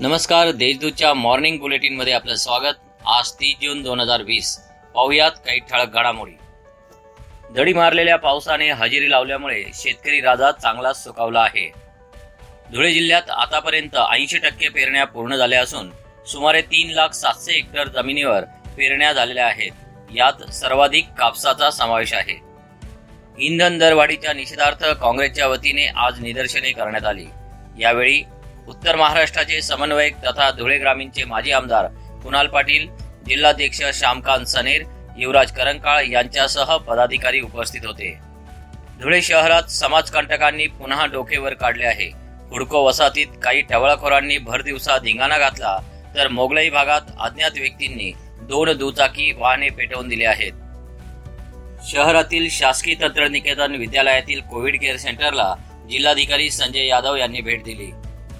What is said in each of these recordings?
नमस्कार देशदूतच्या मॉर्निंग बुलेटिनमध्ये आपलं स्वागत. आज तीस जून दोन हजार वीस. पाहुयात काही ठळक घडामोडी. दडी मारलेल्या पावसाने हजेरी लावल्यामुळे शेतकरी राजा चांगलाच सुकावला आहे. धुळे जिल्ह्यात आतापर्यंत ऐंशी टक्के पेरण्या पूर्ण झाल्या असून सुमारे तीन लाख सातशे हेक्टर जमिनीवर पेरण्या झालेल्या आहेत. यात सर्वाधिक कापसाचा समावेश आहे. इंधन दरवाढीच्या निषेधार्थ काँग्रेसच्या वतीने आज निदर्शने करण्यात आली. यावेळी उत्तर महाराष्ट्राचे समन्वयक तथा धुळे ग्रामीणचे माजी आमदार कुणाल पाटील जिल्हाध्यक्ष श्यामकांत सनेर युवराज करंकाळ यांच्यासह पदाधिकारी उपस्थित होते. धुळे शहरात समाजकंटकांनी पुन्हा डोकेवर काढले आहे. हुडको वसाहतीत काही टवळखोरांनी भर दिवसा धिंगाणा घातला तर मोगलाई भागात अज्ञात व्यक्तींनी दोन दुचाकी वाहने पेटवून दिली आहेत. शहरातील शासकीय तंत्रनिकेतन विद्यालयातील कोविड केअर सेंटरला जिल्हाधिकारी संजय यादव यांनी भेट दिली.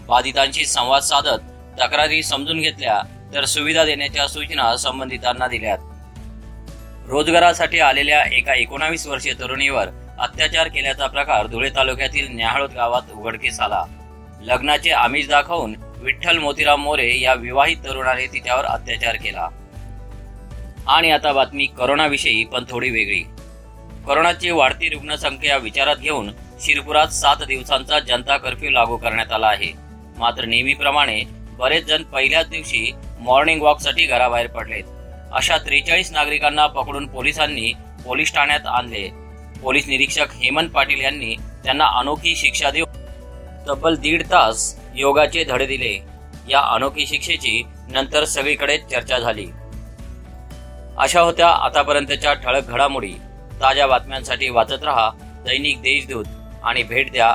बाधितांशी संवाद साधत तक्रारी समजून घेतल्या तर सुविधा देण्याच्या सूचना संबंधितांना दिल्यात. रोजगारासाठी आलेल्या एका एकोणावीस वर्षीय तरुणीवर अत्याचार केल्याचा प्रकार धुळे तालुक्यातील न्याहाळोद गावात उघडकीस आला. लग्नाचे आमिष दाखवून विठ्ठल मोतीराम मोरे या विवाहित तरुणाने तिच्यावर अत्याचार केला. आणि आता बातमी करोनाविषयी पण थोडी वेगळी. करोनाची वाढती रुग्णसंख्या विचारात घेऊन शिरपुरात सात दिवसांचा जनता कर्फ्यू लागू करण्यात आला आहे. मात्र नेहमीप्रमाणे बरेच जण पहिल्याच दिवशी मॉर्निंग वॉकसाठी घराबाहेर पडलेत. अशा त्रेचाळीस नागरिकांना पकडून पोलिसांनी पोलीस ठाण्यात आणले. पोलीस निरीक्षक हेमंत पाटील यांनी त्यांना अनोखी शिक्षा देऊन तब्बल दीड तास योगाचे धडे दिले. या अनोखी शिक्षेची नंतर सगळीकडे चर्चा झाली. अशा होत्या आतापर्यंतच्या ठळक घडामोडी. ताज्या बातम्यांसाठी वाचत रहा दैनिक देशदूत आणि भेट द्या